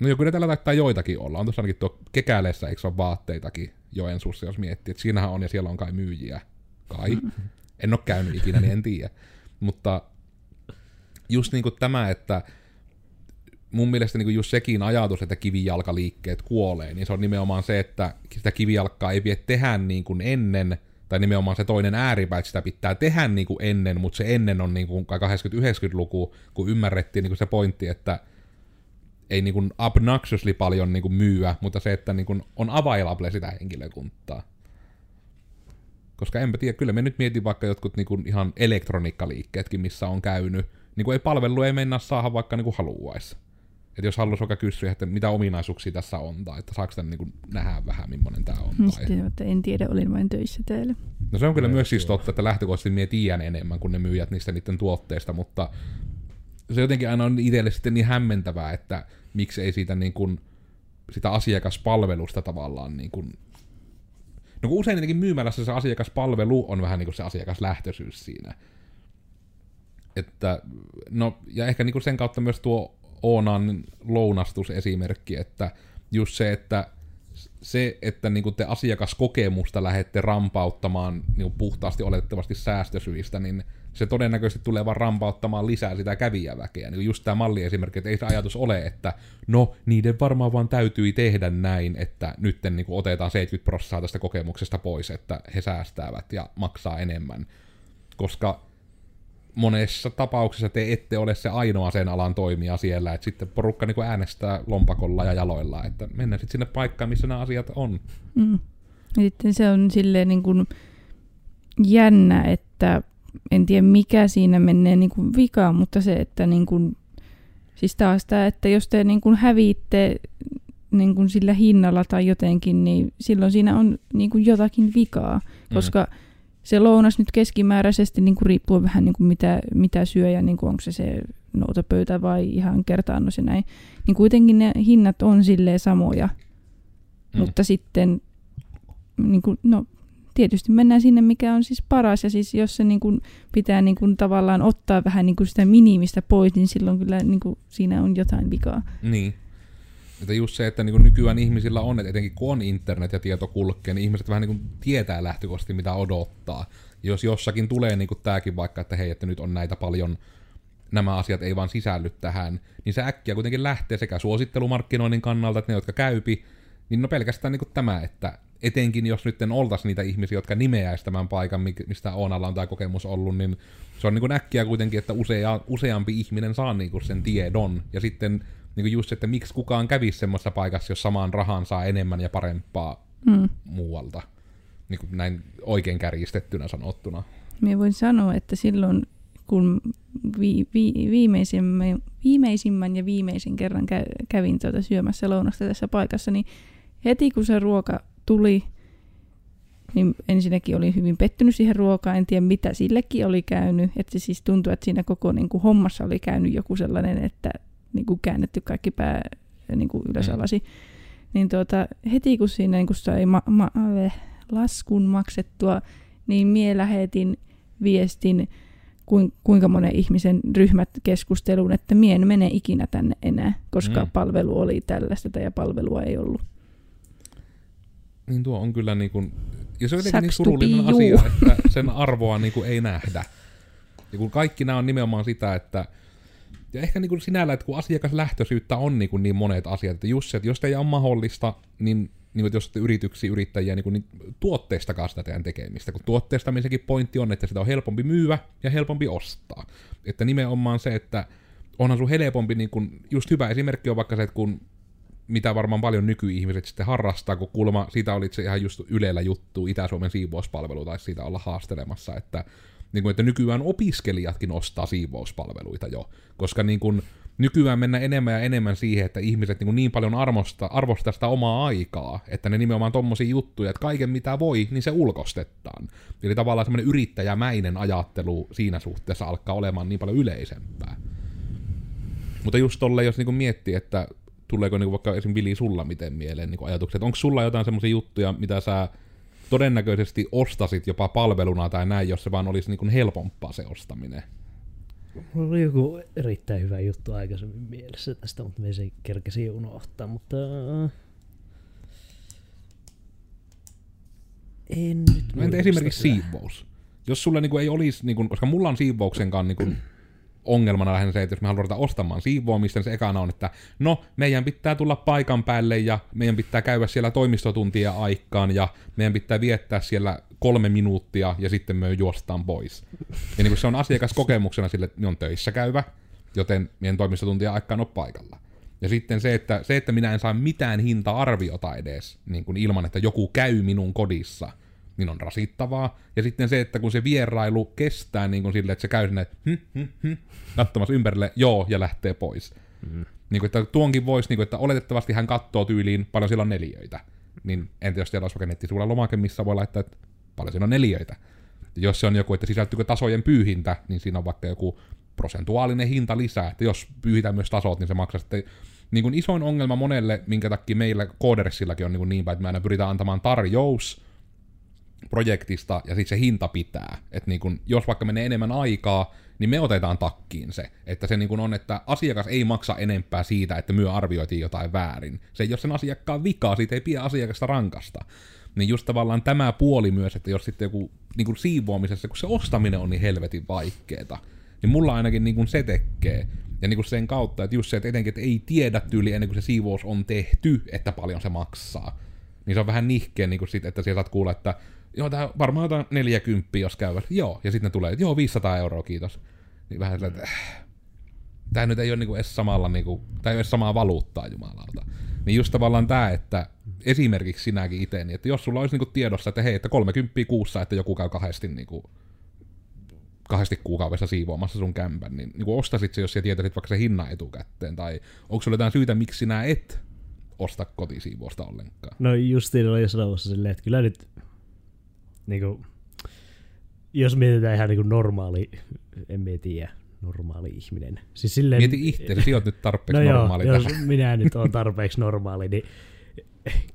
No joku ne täällä taittaa joitakin olla. On tuossa ainakin tuo Kekäleessä, eikö se ole vaatteitakin Joensuussa, jos miettii. Että siinähän on ja siellä on kai myyjiä. Kai. En ole käynyt ikinä, niin en tiedä. Mutta just niin kuin tämä, että mun mielestä niin kuin just sekin ajatus, että kivijalkaliikkeet kuolee, niin se on nimenomaan se, että sitä kivijalkkaa ei vie tehdä niin kuin ennen – tai nimenomaan se toinen ääripää, että sitä pitää tehdä niin kuin ennen, mutta se ennen on niin kuin 80-90-luku, kun ymmärrettiin niin kuin se pointti, että ei niin kuin obnoxiously paljon niin kuin myyä, mutta se, että niin kuin on available sitä henkilökuntaa. Koska enpä tiedä, kyllä me nyt mietin vaikka jotkut niin kuin ihan elektroniikkaliikkeetkin, missä on käynyt, niin kuin ei palvelu ei mennä saada vaikka niin kuin haluaisi. Että jos haluaisi vaikka kysyä, että mitä ominaisuuksia tässä on, tai että saako tämän niin nähdä vähän, millainen tämä on. Tai... Sitten, että en tiedä, olin vain töissä täällä. No se on kyllä no, myös siis totta, että lähtökohtaisesti mie tiedän enemmän kuin ne myyjät niistä niiden tuotteista, mutta se jotenkin aina on itselle sitten niin hämmentävää, että miksi ei siitä niin kuin, sitä asiakaspalvelusta tavallaan niin kuin, No kun usein jotenkin myymälässä se asiakaspalvelu on vähän niin kuin se asiakaslähtöisyys siinä. Että, no, ja ehkä niin kuin sen kautta myös tuo Oonan lounastusesimerkki, että just se, että se, että niin te asiakaskokemusta lähdette rampauttamaan niin puhtaasti oletettavasti säästösyistä, niin se todennäköisesti tulee vaan rampauttamaan lisää sitä kävijäväkeä. Niin just tämä malliesimerkki, että ei se ajatus ole, että no, niiden varmaan vaan täytyi tehdä näin, että nyt niin otetaan 70 prosenttia tästä kokemuksesta pois, että he säästävät ja maksaa enemmän. Koska monessa tapauksessa te ette ole se ainoa sen alan toimija siellä, että sitten porukka niin äänestää lompakolla ja jaloilla, että mennään sitten sinne paikkaan, missä nämä asiat on. Mm. Ja sitten se on silleen niin kuin jännä, että en tiedä mikä siinä menee niin kuin vikaan, mutta se, että niin kuin, siis taas tämä, että jos te niin kuin häviitte niin kuin sillä hinnalla tai jotenkin, niin silloin siinä on niin kuin jotakin vikaa, mm. koska mm se lounas nyt keskimääräisesti niin kuin riippuu vähän niin kuin mitä, mitä syö ja niin kuin onko se se noutopöytä vai ihan kertaannos ja näin. Niin kuitenkin ne hinnat on silleen samoja. Mm. Mutta sitten niin kuin, no, tietysti mennään sinne, mikä on siis paras. Ja siis jos se niin kuin, pitää niin kuin, tavallaan ottaa vähän niin kuin sitä minimistä pois, niin silloin kyllä niin kuin, siinä on jotain vikaa. Niin. Että just se, että niin nykyään ihmisillä on, että etenkin kun on internet ja tieto kulkee, niin ihmiset vähän niin tietää lähtökohtaisesti, mitä odottaa. Jos jossakin tulee niin tämäkin vaikka, että hei, että nyt on näitä paljon, nämä asiat ei vaan sisälly tähän, niin se äkkiä kuitenkin lähtee sekä suosittelumarkkinoinnin kannalta, että ne, jotka käypi, niin no pelkästään niin tämä, että etenkin jos nyt oltaisi niitä ihmisiä, jotka nimeäisi tämän paikan, mistä Oonalla on tämä kokemus ollut, niin se on niin kuin äkkiä kuitenkin, että usea, useampi ihminen saa niin kuin sen tiedon. Ja sitten niin kuin just, että miksi kukaan kävisi semmoisessa paikassa, jos samaan rahaan saa enemmän ja parempaa Mm. muualta. Niin kuin näin oikein kärjistettynä sanottuna. Minä voin sanoa, että silloin kun vi, vi, viimeisimmän, viimeisimmän ja viimeisen kerran kä, kävin tuota syömässä lounasta tässä paikassa, niin heti kun se ruoka tuli, niin ensinnäkin olin hyvin pettynyt siihen ruokaan, en tiedä mitä sillekin oli käynyt, että se siis tuntui, että siinä koko niin kuin, hommassa oli käynyt joku sellainen, että niin kuin käännetty kaikki pää niin kuin ylös Mm. alasi. Niin tuota, heti kun siinä niin kun sai ma- ma- laskun maksettua, niin mie lähetin viestin kuin, kuinka monen ihmisen ryhmät keskusteluun, että mie en mene ikinä tänne enää, koska Mm. palvelu oli tällaista ja palvelua ei ollut. Niin tuo on kyllä niin kuin, ja se on jotenkin niin surullinen asia, että sen arvoa niin kuin ei nähdä. Ja kun kaikki nämä on nimenomaan sitä, että ja ehkä niin kuin sinällä, että kun asiakaslähtöisyyttä on niin, kuin niin monet asiat, että just se, että jos teidän on mahdollista, niin, niin että jos olette yrityksiä, yrittäjiä, niin, kuin, niin tuotteistakaa sitä teidän tekemistä. Kun tuotteistamisenkin pointti on, että sitä on helpompi myyä ja helpompi ostaa. Että nimenomaan se, että onhan sun helpompi, niin kuin, just hyvä esimerkki on vaikka se, että kun mitä varmaan paljon nykyihmiset sitten harrastaa, kun kuulemma siitä oli se ihan just Ylellä juttu, Itä-Suomen siivouspalvelu, tai siitä olla haastelemassa, että, niin kuin, että nykyään opiskelijatkin ostaa siivouspalveluita jo, koska niin kuin, nykyään mennään enemmän ja enemmän siihen, että ihmiset niin, kuin niin paljon arvostaa, arvostaa sitä omaa aikaa, että ne nimenomaan tommosia juttuja, että kaiken mitä voi, niin se ulkostetaan. Eli tavallaan semmoinen yrittäjämäinen ajattelu siinä suhteessa alkaa olemaan niin paljon yleisempää. Mutta just tolle, jos niinku miettii, että tuleeko niinku vaikka esim. Vili sulla miten mieleen niinku ajatukset, onko sulla jotain semmoisia juttuja, mitä sä todennäköisesti ostasit jopa palveluna tai näin, jos se vaan olisi niinku helpompaa se ostaminen? Mulla oli joku erittäin hyvä juttu aikaisemmin mielessä tästä, mutta me se kerkesi unohtaa, mutta... äh, En nyt No entä esimerkiksi sitä. siivous? Jos sulle niinku ei olisi, niinku, koska mulla on siivouksenkaan niinku ongelmana lähinnä se, että jos me halutaan ostamaan siivoamista, niin se ekana on, että no, meidän pitää tulla paikan päälle ja meidän pitää käydä siellä toimistotuntia aikaan ja meidän pitää viettää siellä kolme minuuttia ja sitten me juostaan pois. Ja niin se on asiakaskokemuksena sille, että ne on töissä käyvä, joten meidän toimistotuntia aikaan on paikalla. Ja sitten se, että, se, että minä en saa mitään hinta-arviota edes niin kuin ilman, että joku käy minun kodissa, niin on rasittavaa. Ja sitten se, että kun se vierailu kestää niin kuin sille, että se käy sinne, että hm, hm, hm, katsomassa ympärille, joo, ja lähtee pois. Mm. Niin kuin, että tuonkin voisi, niin kuin, että oletettavasti hän katsoo tyyliin, paljon siellä on neliöitä. Niin entä jos siellä olisi vaikka lomake, missä voi laittaa, että paljon siellä on neliöitä. Ja jos se on joku, että sisältyykö tasojen pyyhintä, niin siinä on vaikka joku prosentuaalinen hinta lisää, että jos pyyhitään myös tasot, niin se maksaa sitten niin kuin isoin ongelma monelle, minkä takia meillä Codersillakin on niin, kuin niin päin, että me aina pyritään antamaan tarjous projektista ja sitten se hinta pitää. Että niin kun, jos vaikka menee enemmän aikaa, niin me otetaan takkiin se. Että se niin kun on, että asiakas ei maksa enempää siitä, että myö arvioitiin jotain väärin. Se ei ole sen asiakkaan vikaa, siitä ei pidä asiakasta rankasta. Niin just tavallaan tämä puoli myös, että jos sitten joku niin kuin siivoamisessa, kun se ostaminen on niin helvetin vaikeeta, niin mulla ainakin niin kuin se tekee. Ja niin kuin sen kautta, että just se, että etenkin, että ei tiedä tyyli ennen kuin se siivous on tehty, että paljon se maksaa. Niin se on vähän nihkeä, niin kuin sit, että sieltä saat kuulla, että joo, tää varmaan jotain 40, jos käyvät. Joo, ja sitten ne tulee, joo, 500 euroa, kiitos. Niin vähän sellainen, että äh, tää nyt ei ole niinku edes samalla, niinku, tää ei ole edes samaa valuuttaa, jumalauta. Niin just tavallaan tää, että esimerkiksi sinäkin itse, niin että jos sulla olisi niinku tiedossa, että hei, että 30 kuussa, että joku käy kahdesti niinku, kahdesti kuukaudessa siivoamassa sun kämpän, niin, niin ostasit se, jos sä tietäisit vaikka se hinnan etukäteen, tai onko sulla jotain syytä, miksi sinä et osta kotisiivousta ollenkaan? No justiin oli sanomassa silleen, että kyllä nyt niinku, jos mietitään ihan niinku normaali, en mä tiedä, normaali ihminen. Siis silleen, Mieti itse, sä oot nyt tarpeeksi no normaali joo, jos minä nyt on tarpeeksi normaali, niin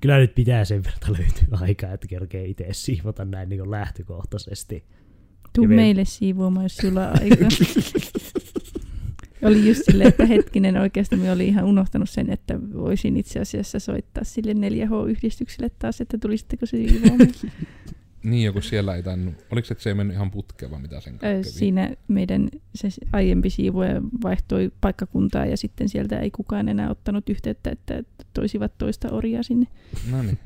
kyllä nyt pitää sen verran löytyä aikaa, että kerkee itse siivota näin niin lähtökohtaisesti. Tuu Ja vielä- meille siivoamaan, jos sulla on aikaa. oli just silleen, että hetkinen oikeasti me oli ihan unohtanut sen, että voisin itse asiassa soittaa sille 4H-yhdistykselle taas, että tulisitteko se siivoamaan. Niin, joku siellä ei tainnut. Oliko se, että se ei mennyt ihan putkeen, vai mitä sen kanssa kävi? Siinä meidän se aiempi siivoja vaihtoi paikkakuntaa ja sitten sieltä ei kukaan enää ottanut yhteyttä, että toisivat toista orjaa sinne. No niin.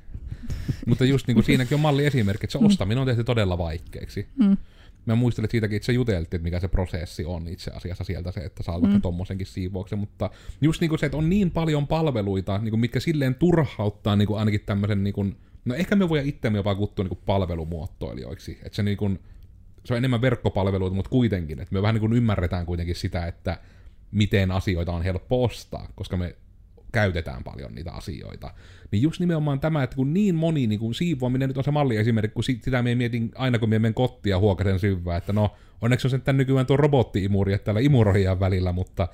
Mutta just niin kuin siinäkin on malli esimerkki, että se ostaminen on tehty todella vaikeaksi. Mm. Mä muistelin että siitäkin, että se juteltiin, että mikä se prosessi on itse asiassa sieltä se, että saa vaikka Mm. tommosenkin siivouksen, mutta just niin kuin se, että on niin paljon palveluita, niin kuin mitkä silleen turhauttaa niin kuin ainakin tämmöisen, niin kuin, no ehkä me voidaan itseämme jopa kutsua niin palvelumuottoilijoiksi, että se niin kuin, se on enemmän verkkopalveluita, mutta kuitenkin, että me vähän niin kuin ymmärretään kuitenkin sitä, että miten asioita on helppo ostaa, koska me käytetään paljon niitä asioita. Niin just nimenomaan tämä, että kun niin moni niin kun siivoaminen nyt on se malliesimerkki, kun sit- sitä me mietin aina, kun me menen kottia ja huokasen syvää, että no, onneksi on sen nykyään tuo robotti-imuri, että täällä imurohjaa välillä, mutta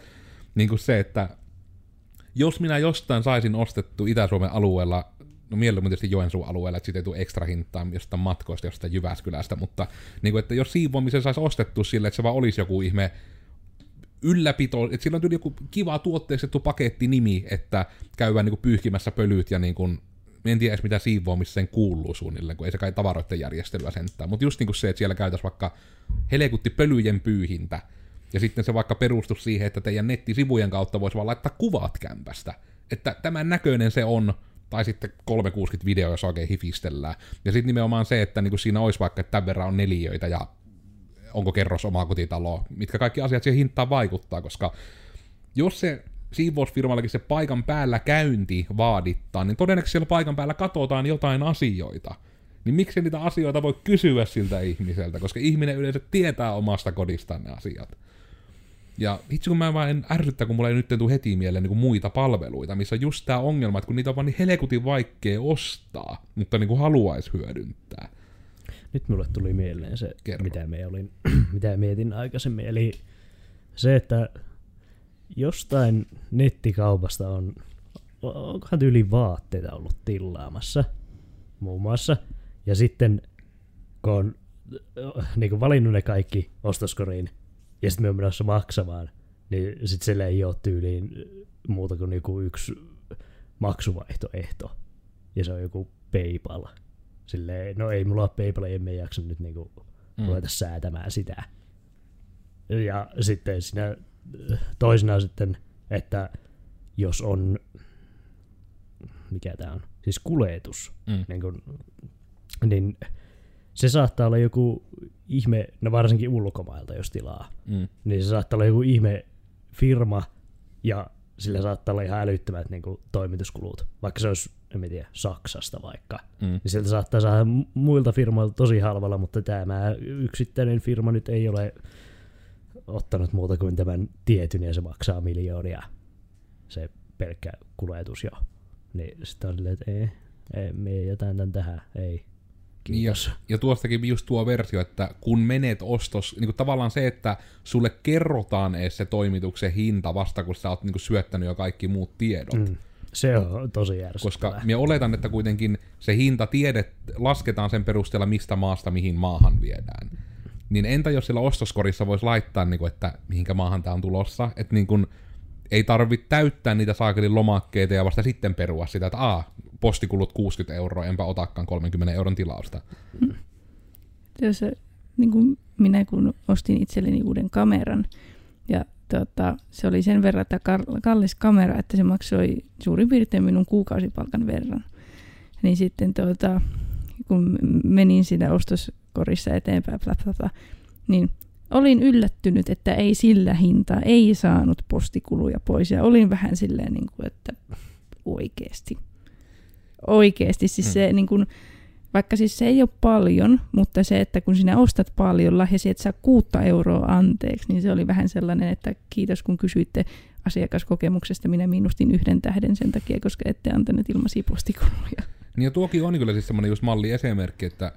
niin kuin se, että jos minä jostain saisin ostettu Itä-Suomen alueella, no mieluummin tietysti Joensuun alueella, että siitä ei tule ekstra hintaa jostain matkoista, jostain Jyväskylästä, mutta niin kuin, että jos siivoamisen saisi ostettu sille, että se vaan olisi joku ihme ylläpito, että sillä on joku kiva tuotteistettu pakettinimi, että käydään niinku pyyhkimässä pölyt ja niinku, mä en tiedä edes mitä siivoamiseen kuuluu suunnilleen, kun ei se kai tavaroiden järjestelyä sentään, mutta just niinku se, että siellä käytäisiin vaikka helekutti pölyjen pyyhintä, ja sitten se vaikka perustus siihen, että teidän nettisivujen kautta voisi vaan laittaa kuvat kämpästä, että tämän näköinen se on, tai sitten 360 video, jos oikein hifistellään. Ja sitten nimenomaan se, että niinku siinä olisi vaikka, että tämän verran on neliöitä ja onko kerros oma kotitalo, mitkä kaikki asiat siihen hintaan vaikuttaa, koska jos se siivousfirmallakin se paikan päällä käynti vaadittaa, niin todennäköisesti siellä paikan päällä katsotaan jotain asioita. Niin miksi niitä asioita voi kysyä siltä ihmiseltä, koska ihminen yleensä tietää omasta kodistaan ne asiat. Ja itse kun mä vaan en ärsyttää, kun mulla ei nyt tule heti mieleen niin kuin muita palveluita, missä on just tää ongelma, että kun niitä on vaan niin helkutin vaikea ostaa, mutta niin kuin haluaisi hyödyntää. Nyt mulle tuli mieleen se, Kerro. mitä, me olin, mitä mietin aikaisemmin. Eli se, että jostain nettikaupasta on, onkohan tyyli vaatteita ollut tilaamassa muun muassa. Ja sitten kun on niin kuin valinnut ne kaikki ostoskoriin ja sitten me on menossa maksamaan, niin sitten siellä ei ole tyyliin muuta kuin joku yksi maksuvaihtoehto. Ja se on joku PayPal. Silleen, no ei mulla ole PayPal, en me jaksa nyt niinku Mm. ruveta säätämään sitä. Ja sitten siinä toisena sitten, että jos on, mikä tämä on, siis kuljetus, Mm. niin, kun, niin se saattaa olla joku ihme, no varsinkin ulkomailta jos tilaa, Mm. niin se saattaa olla joku ihme firma ja sillä saattaa olla ihan älyttömät niin kuin, toimituskulut. Vaikka se olisi, en mä tiedä, Saksasta vaikka. Mm. Niin sieltä saattaa saada mu- muilta firmoilta tosi halvalla, mutta tämä yksittäinen firma nyt ei ole ottanut muuta kuin tämän tietyn ja se maksaa miljoonia. Se pelkkä kuljetus jo. Niin sitten on silleen, että ei, ei, me jätän tän tähän, ei. Kiitos. Ja, ja tuostakin just tuo versio, että kun menet ostos, niin kuin tavallaan se, että sulle kerrotaan edes se toimituksen hinta vasta, kun sä oot niin kuin syöttänyt jo kaikki muut tiedot. Mm. Mm. Se on tosi järsyttävää. Koska minä oletan, että kuitenkin se hinta tiedet, lasketaan sen perusteella, mistä maasta mihin maahan viedään. Niin entä jos siellä ostoskorissa voisi laittaa, niin kuin, että mihinkä maahan tämä on tulossa, että niin kuin, ei tarvitse täyttää niitä saakelin lomakkeita ja vasta sitten perua sitä, että aa, postikulut 60 euroa, enpä otakaan 30 euron tilausta. Jos, niin kuin minä kun ostin itselleni uuden kameran, ja tota, se oli sen verran että kallis kamera, että se maksoi suurin piirtein minun kuukausipalkan verran. Niin sitten tota, kun menin siinä ostoskorissa eteenpäin, bla, bla, bla, niin olin yllättynyt, että ei sillä hintaa, ei saanut postikuluja pois. Ja olin vähän silleen, niin kuin, että oikeasti. Oikeasti. Siis Mm. se, niin kuin, vaikka siis se ei ole paljon, mutta se, että kun sinä ostat paljon ja sieltä saa kuutta euroa anteeksi, niin se oli vähän sellainen, että kiitos kun kysyitte asiakaskokemuksesta, minä miinustin yhden tähden sen takia, koska ette antaneet ilmaisia postikuluja. Niin ja tuokin on kyllä siis semmoinen just malliesimerkki, että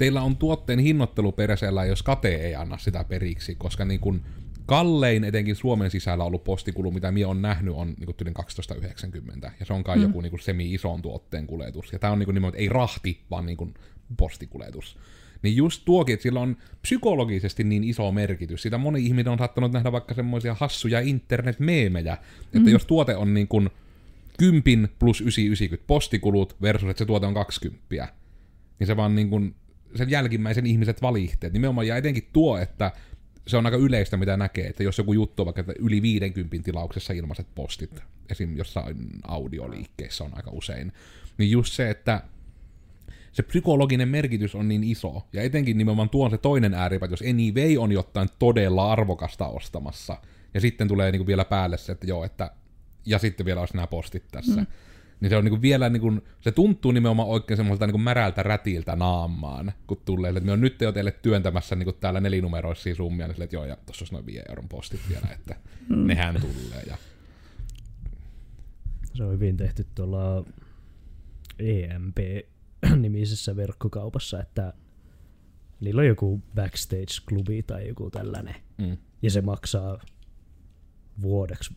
teillä on tuotteen hinnoittelu peräsellä, jos kate ei anna sitä periksi, koska niin kun kallein etenkin Suomen sisällä ollut postikulu, mitä minä on nähnyt, on niin tyylin 12,90. Ja se on kai Mm. joku niin semi-ison tuotteen kuljetus. Ja tämä on niin nimenomaan, ei rahti, vaan niin postikuljetus. Niin just tuokin, että sillä on psykologisesti niin iso merkitys. Sitä moni ihminen on saattanut nähdä vaikka semmoisia hassuja internet-meemejä, että Mm. jos tuote on niin kuin 10 plus 990 postikulut versus, että se tuote on 20, niin se vaan niin kuin, sen jälkimmäisen ihmiset valihteet. Nimenomaan ja etenkin tuo, että se on aika yleistä, mitä näkee, että jos joku juttu on vaikka että yli 50 tilauksessa ilmaiset postit, esim. jossain audioliikkeessä on aika usein, niin just se, että se psykologinen merkitys on niin iso. Ja etenkin nimenomaan tuon se toinen ääripä, jos anyway on jotain todella arvokasta ostamassa. Ja sitten tulee niinku vielä päälle se, että joo, että ja sitten vielä olisi nämä postit tässä. Mm. Niin se on niinku vielä, niinku, se tuntuu nimenomaan oikein semmoiselta niinku märältä rätiltä naamaan, kun tulee, että me on nyt jo teille työntämässä niinku täällä nelinumeroisia summia, niin sille, että joo, ja tuossa olisi noin 5 euron postit vielä, että mm. nehän tulee. Ja... Se on hyvin tehty tuolla EMP-nimisessä verkkokaupassa, että niillä on joku backstage-klubi tai joku tällainen, mm. ja se maksaa vuodeksi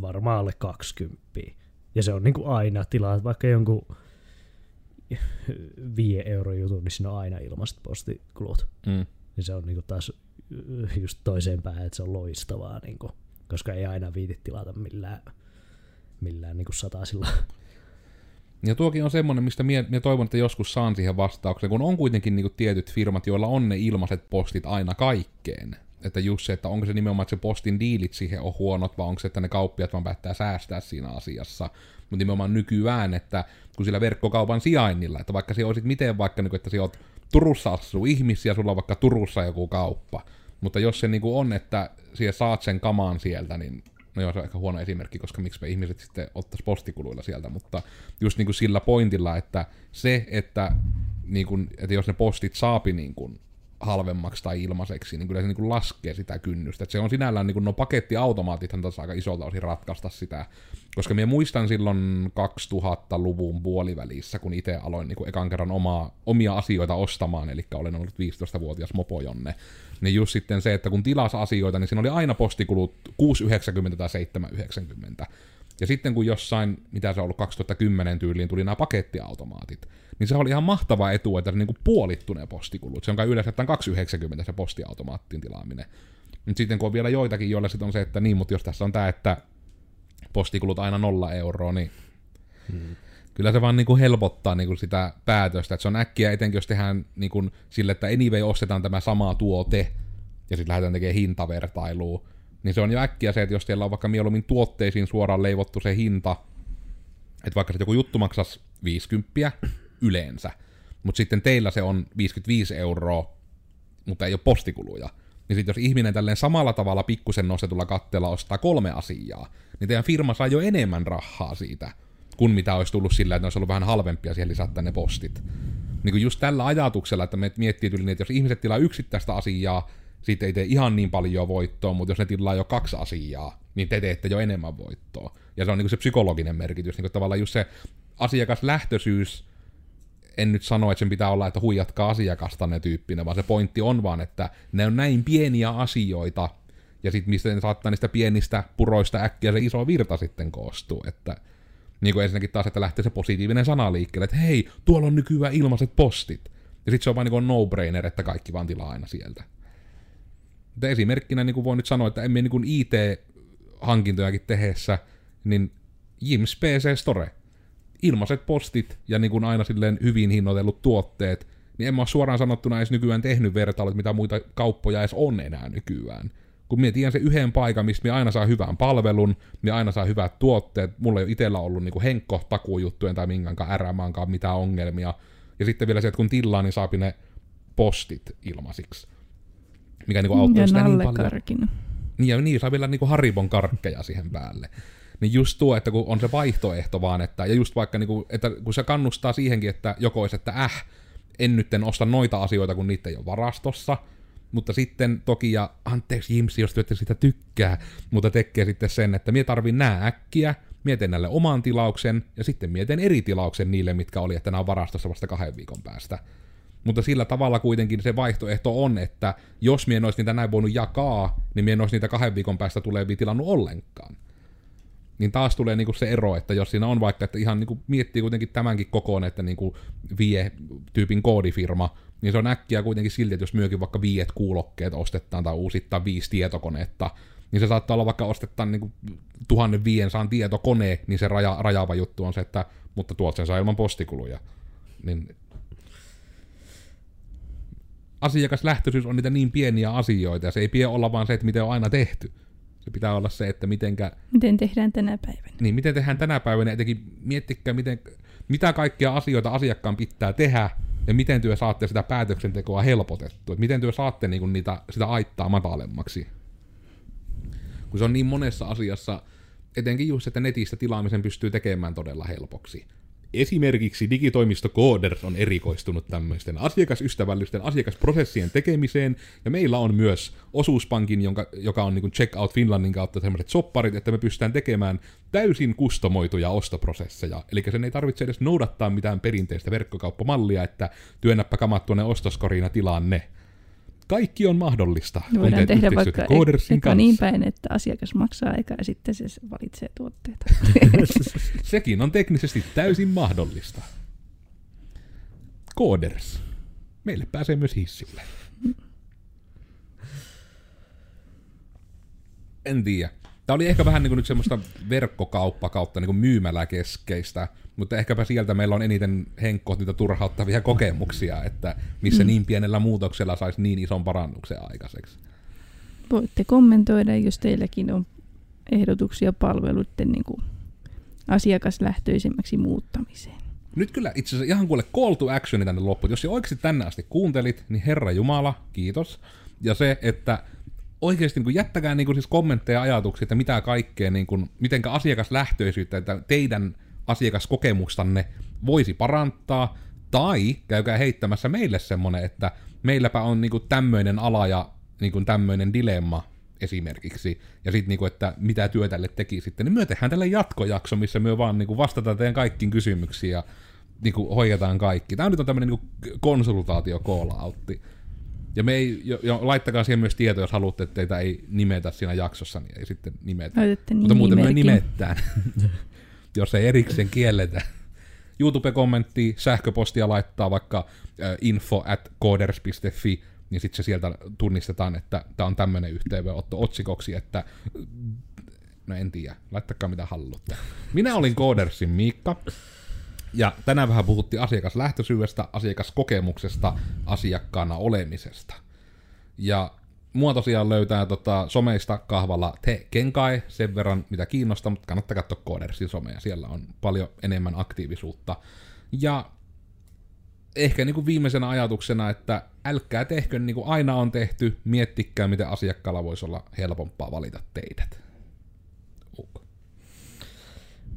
varmaan alle 20. Ja se on niin kuin aina tilaa, vaikka jonkun 5 euro jutun, niin siinä on aina ilmaiset postikulut. Mm. Ja se on niin kuin taas just toiseen päähän, että se on loistavaa, niin kuin, koska ei aina viiti tilata millään, millään niin kuin satasilla. Ja tuokin on semmoinen, mistä mie, mie toivon, että joskus saan siihen vastauksen, kun on kuitenkin niin kuin tietyt firmat, joilla on ne ilmaiset postit aina kaikkeen että just se, että onko se nimenomaan, että se postin diilit siihen on huonot, vai onko se, että ne kauppiat vaan päättää säästää siinä asiassa. Mutta nimenomaan nykyään, että kun sillä verkkokaupan sijainnilla, että vaikka se olisit miten vaikka, niin että sä oot Turussa asuu ihmisiä, sulla on vaikka Turussa joku kauppa, mutta jos se niin on, että siellä saat sen kamaan sieltä, niin no joo, se on ehkä huono esimerkki, koska miksi me ihmiset sitten ottaisi postikuluilla sieltä, mutta just niin kuin sillä pointilla, että se, että, niin kuin, että jos ne postit saapi niin kuin halvemmaksi tai ilmaiseksi, niin kyllä se niin laskee sitä kynnystä. Et se on sinällään, niin kuin, no pakettiautomaatithan tässä aika isolta osin ratkaista sitä, koska minä muistan silloin 2000-luvun puolivälissä, kun itse aloin niin kuin ekan kerran omaa, omia asioita ostamaan, eli olen ollut 15-vuotias mopojonne, niin just sitten se, että kun tilas asioita, niin siinä oli aina postikulut 6,90 tai 7,90. Ja sitten kun jossain, mitä se on ollut 2010 tyyliin, tuli nämä pakettiautomaatit, niin se oli ihan mahtava etu, että se niinku puolittu ne postikulut. Se on kai yleensä 2,90 se postiautomaattin tilaaminen. Mutta sitten kun on vielä joitakin, joilla sitten on se, että niin, mutta jos tässä on tämä, että postikulut aina nolla euroa, niin hmm. kyllä se vaan niinku helpottaa niinku sitä päätöstä. että se on äkkiä, etenkin jos tehdään niinku sille, että anyway ostetaan tämä sama tuote, ja sitten lähdetään tekemään hintavertailua, niin se on jo äkkiä se, että jos teillä on vaikka mieluummin tuotteisiin suoraan leivottu se hinta, että vaikka se joku juttu maksaisi 50 yleensä, mutta sitten teillä se on 55 euroa, mutta ei ole postikuluja, niin sitten jos ihminen tälleen samalla tavalla pikkusen nostetulla katteella ostaa kolme asiaa, niin teidän firma saa jo enemmän rahaa siitä, kuin mitä olisi tullut sillä, että ne olisi ollut vähän halvempia siihen lisätä ne postit. Niin kuin just tällä ajatuksella, että me miettii tyyli, että jos ihmiset tilaa yksittäistä asiaa, siitä ei tee ihan niin paljon voittoa, mutta jos ne tilaa jo kaksi asiaa, niin te teette jo enemmän voittoa. Ja se on niin se psykologinen merkitys, niin kuin tavallaan just se asiakaslähtöisyys, en nyt sano, että sen pitää olla, että huijatkaa asiakasta ne tyyppinen, vaan se pointti on vaan, että ne on näin pieniä asioita, ja sitten mistä ne saattaa niistä pienistä puroista äkkiä se iso virta sitten koostuu, että niin kuin ensinnäkin taas, että lähtee se positiivinen sana liikkeelle, että hei, tuolla on nykyään ilmaiset postit. Ja sitten se on vaan niin no-brainer, että kaikki vaan tilaa aina sieltä. Mutta esimerkkinä niin kuin voin nyt sanoa, että emme niin IT-hankintojakin tehdessä, niin Jims PC Store, ilmaiset postit ja niin kuin aina silleen hyvin hinnoitellut tuotteet, niin en mä ole suoraan sanottuna edes nykyään tehnyt vertailut, mitä muita kauppoja edes on enää nykyään. Kun mie tiedän se yhden paikan, mistä me aina saa hyvän palvelun, me aina saa hyvät tuotteet, mulla ei ole itsellä ollut niinku henkko takuujuttujen tai minkäänkaan ärämaankaan mitään ongelmia. Ja sitten vielä se, että kun tilaa, niin saapi ne postit ilmaisiksi mikä niinku auttaa sitä niin paljon. Niin, ja niin saa vielä niinku Haribon karkkeja siihen päälle. Niin just tuo, että kun on se vaihtoehto vaan, että, ja just vaikka niinku, että kun se kannustaa siihenkin, että joko olisi, että äh, en nyt osta noita asioita, kun niitä ei ole varastossa, mutta sitten toki, ja anteeksi Jimsi, jos työtte sitä tykkää, mutta tekee sitten sen, että mie tarvin nää äkkiä, mietin näille oman tilauksen, ja sitten mietin eri tilauksen niille, mitkä oli, että nämä on varastossa vasta kahden viikon päästä. Mutta sillä tavalla kuitenkin se vaihtoehto on, että jos mie en olisi niitä näin voinut jakaa, niin mie en olisi niitä kahden viikon päästä tulevia tilannut ollenkaan. Niin taas tulee niinku se ero, että jos siinä on vaikka, että ihan niinku miettii kuitenkin tämänkin kokoon, että niinku vie tyypin koodifirma, niin se on äkkiä kuitenkin silti, että jos myökin vaikka viiet kuulokkeet ostetaan tai uusittaa viisi tietokonetta, niin se saattaa olla vaikka ostetaan niin 1500 tietokone, niin se raja, rajaava juttu on se, että mutta tuot sen saa ilman postikuluja. Niin asiakaslähtöisyys on niitä niin pieniä asioita, ja se ei pidä olla vaan se, että miten on aina tehty. Se pitää olla se, että mitenkä... Miten tehdään tänä päivänä. Niin, miten tehdään tänä päivänä, etenkin miettikää, miten... mitä kaikkia asioita asiakkaan pitää tehdä, ja miten työ saatte sitä päätöksentekoa helpotettua, että miten työ saatte niinku niitä, sitä aittaa matalemmaksi. Kun se on niin monessa asiassa, etenkin just, että netistä tilaamisen pystyy tekemään todella helpoksi. Esimerkiksi digitoimisto Coders on erikoistunut tämmöisten asiakasystävällisten asiakasprosessien tekemiseen, ja meillä on myös osuuspankin, jonka, joka on niin Checkout Finlandin kautta sellaiset sopparit, että me pystytään tekemään täysin kustomoituja ostoprosesseja. Eli sen ei tarvitse edes noudattaa mitään perinteistä verkkokauppamallia, että työnnäppä kamat tuonne ostoskoriin ja tilaan ne. Kaikki on mahdollista. kun Voidaan tehdä vaikka Codersin eka kanssa. niin päin, että asiakas maksaa eka ja sitten se valitsee tuotteita. Sekin on teknisesti täysin mahdollista. Coders. Meille pääsee myös hissille. En tiedä. Tämä oli ehkä vähän niin kuin nyt semmoista verkkokauppa kautta niin kuin myymäläkeskeistä, mutta ehkäpä sieltä meillä on eniten Henkko niitä turhauttavia kokemuksia, että missä mm. niin pienellä muutoksella saisi niin ison parannuksen aikaiseksi. Voitte kommentoida, jos teilläkin on ehdotuksia palveluiden niin kuin asiakaslähtöisemmäksi muuttamiseen. Nyt kyllä itse asiassa ihan kuule call to actioni tänne loppuun. Jos jo oikeasti tänne asti kuuntelit, niin Herra Jumala, kiitos. Ja se, että oikeasti niin kuin jättäkää niin kuin siis kommentteja ja ajatuksia, että mitä kaikkea, niin kuin, mitenkä asiakaslähtöisyyttä, että teidän asiakaskokemustanne voisi parantaa, tai käykää heittämässä meille semmonen, että meilläpä on niin kuin tämmöinen ala ja niin kuin tämmöinen dilemma esimerkiksi, ja sitten niinku, että mitä työ tälle teki sitten, niin me tehdään tälle jatkojakso, missä me vaan niinku vastataan teidän kaikkiin kysymyksiin ja niinku hoidetaan kaikki. Tämä nyt on tämmöinen niinku konsultaatio call outti. Ja me ei, jo, jo, laittakaa siihen myös tieto, jos haluatte, että teitä ei nimetä siinä jaksossa, niin ei sitten nimetä. Laitatte Mutta muuten me nimettään, jos ei erikseen kielletä. YouTube-kommentti, sähköpostia laittaa vaikka info at coders.fi, niin sitten se sieltä tunnistetaan, että tämä on tämmöinen yhteenveotto otsikoksi, että no en tiedä, laittakaa mitä haluatte. Minä olin Codersin Miikka, ja tänään vähän puhuttiin asiakaslähtöisyydestä, asiakaskokemuksesta, asiakkaana olemisesta. Ja mua tosiaan löytää tota, someista kahvalla Te Kenkai sen verran, mitä kiinnostaa, mutta kannattaa katsoa Codersin somea, siellä on paljon enemmän aktiivisuutta. Ja ehkä niin kuin viimeisenä ajatuksena, että älkää tehkö niin kuin aina on tehty, miettikää miten asiakkaalla voisi olla helpompaa valita teidät. Uh.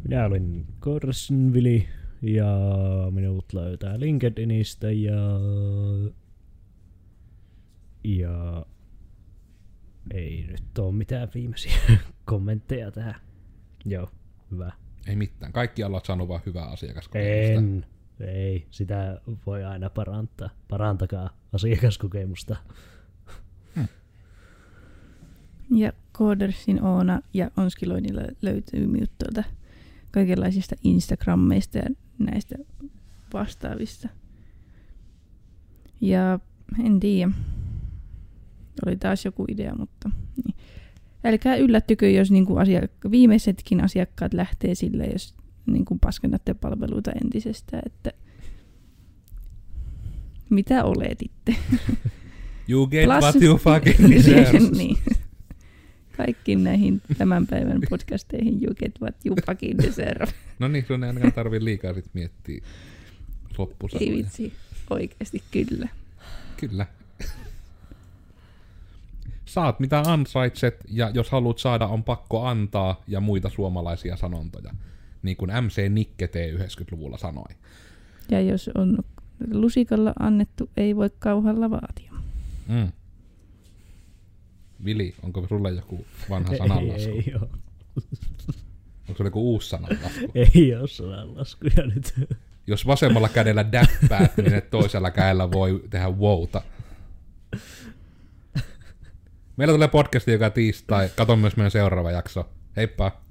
Minä olin Korsnvili ja minut löytää LinkedInistä ja... Ja... Ei nyt ole mitään viimeisiä kommentteja tähän. Joo, hyvä. Ei mitään, kaikki alat sanoo vaan hyvää asiakaskokemusta. En. Ei, sitä voi aina parantaa. Parantakaa asiakaskokemusta. Ja Codersin Oona ja Onskiloinilla löytyy minut tuolta kaikenlaisista Instagrammeista ja näistä vastaavista. Ja en tiedä. Oli taas joku idea, mutta niin. älkää yllättykö, jos niinku asiak- viimeisetkin asiakkaat lähtee sille, jos niinku paskennatte palveluita entisestään, että mitä oletitte. You get Plus- what you fucking deserve. niin. Kaikki näihin tämän päivän podcasteihin you get what you fucking deserve. No niin, sun ei ainakaan tarvii liikaa sit miettiä Ei loppusanoja. vitsi, oikeasti kyllä. Kyllä. Saat mitä ansaitset, ja jos haluat saada, on pakko antaa, ja muita suomalaisia sanontoja. Niin kuin MC Nikke T90-luvulla sanoi. Ja jos on lusikalla annettu, ei voi kauhalla vaatia. Mm. Vili, onko sulla joku vanha sananlasku? Ei, ei oo. Onko sulla joku uusi sananlasku? Ei oo sananlaskuja nyt. Jos vasemmalla kädellä däppäät, niin toisella kädellä voi tehdä wouta. Meillä tulee podcasti joka tiistai. Kato myös meidän seuraava jakso. Heippa!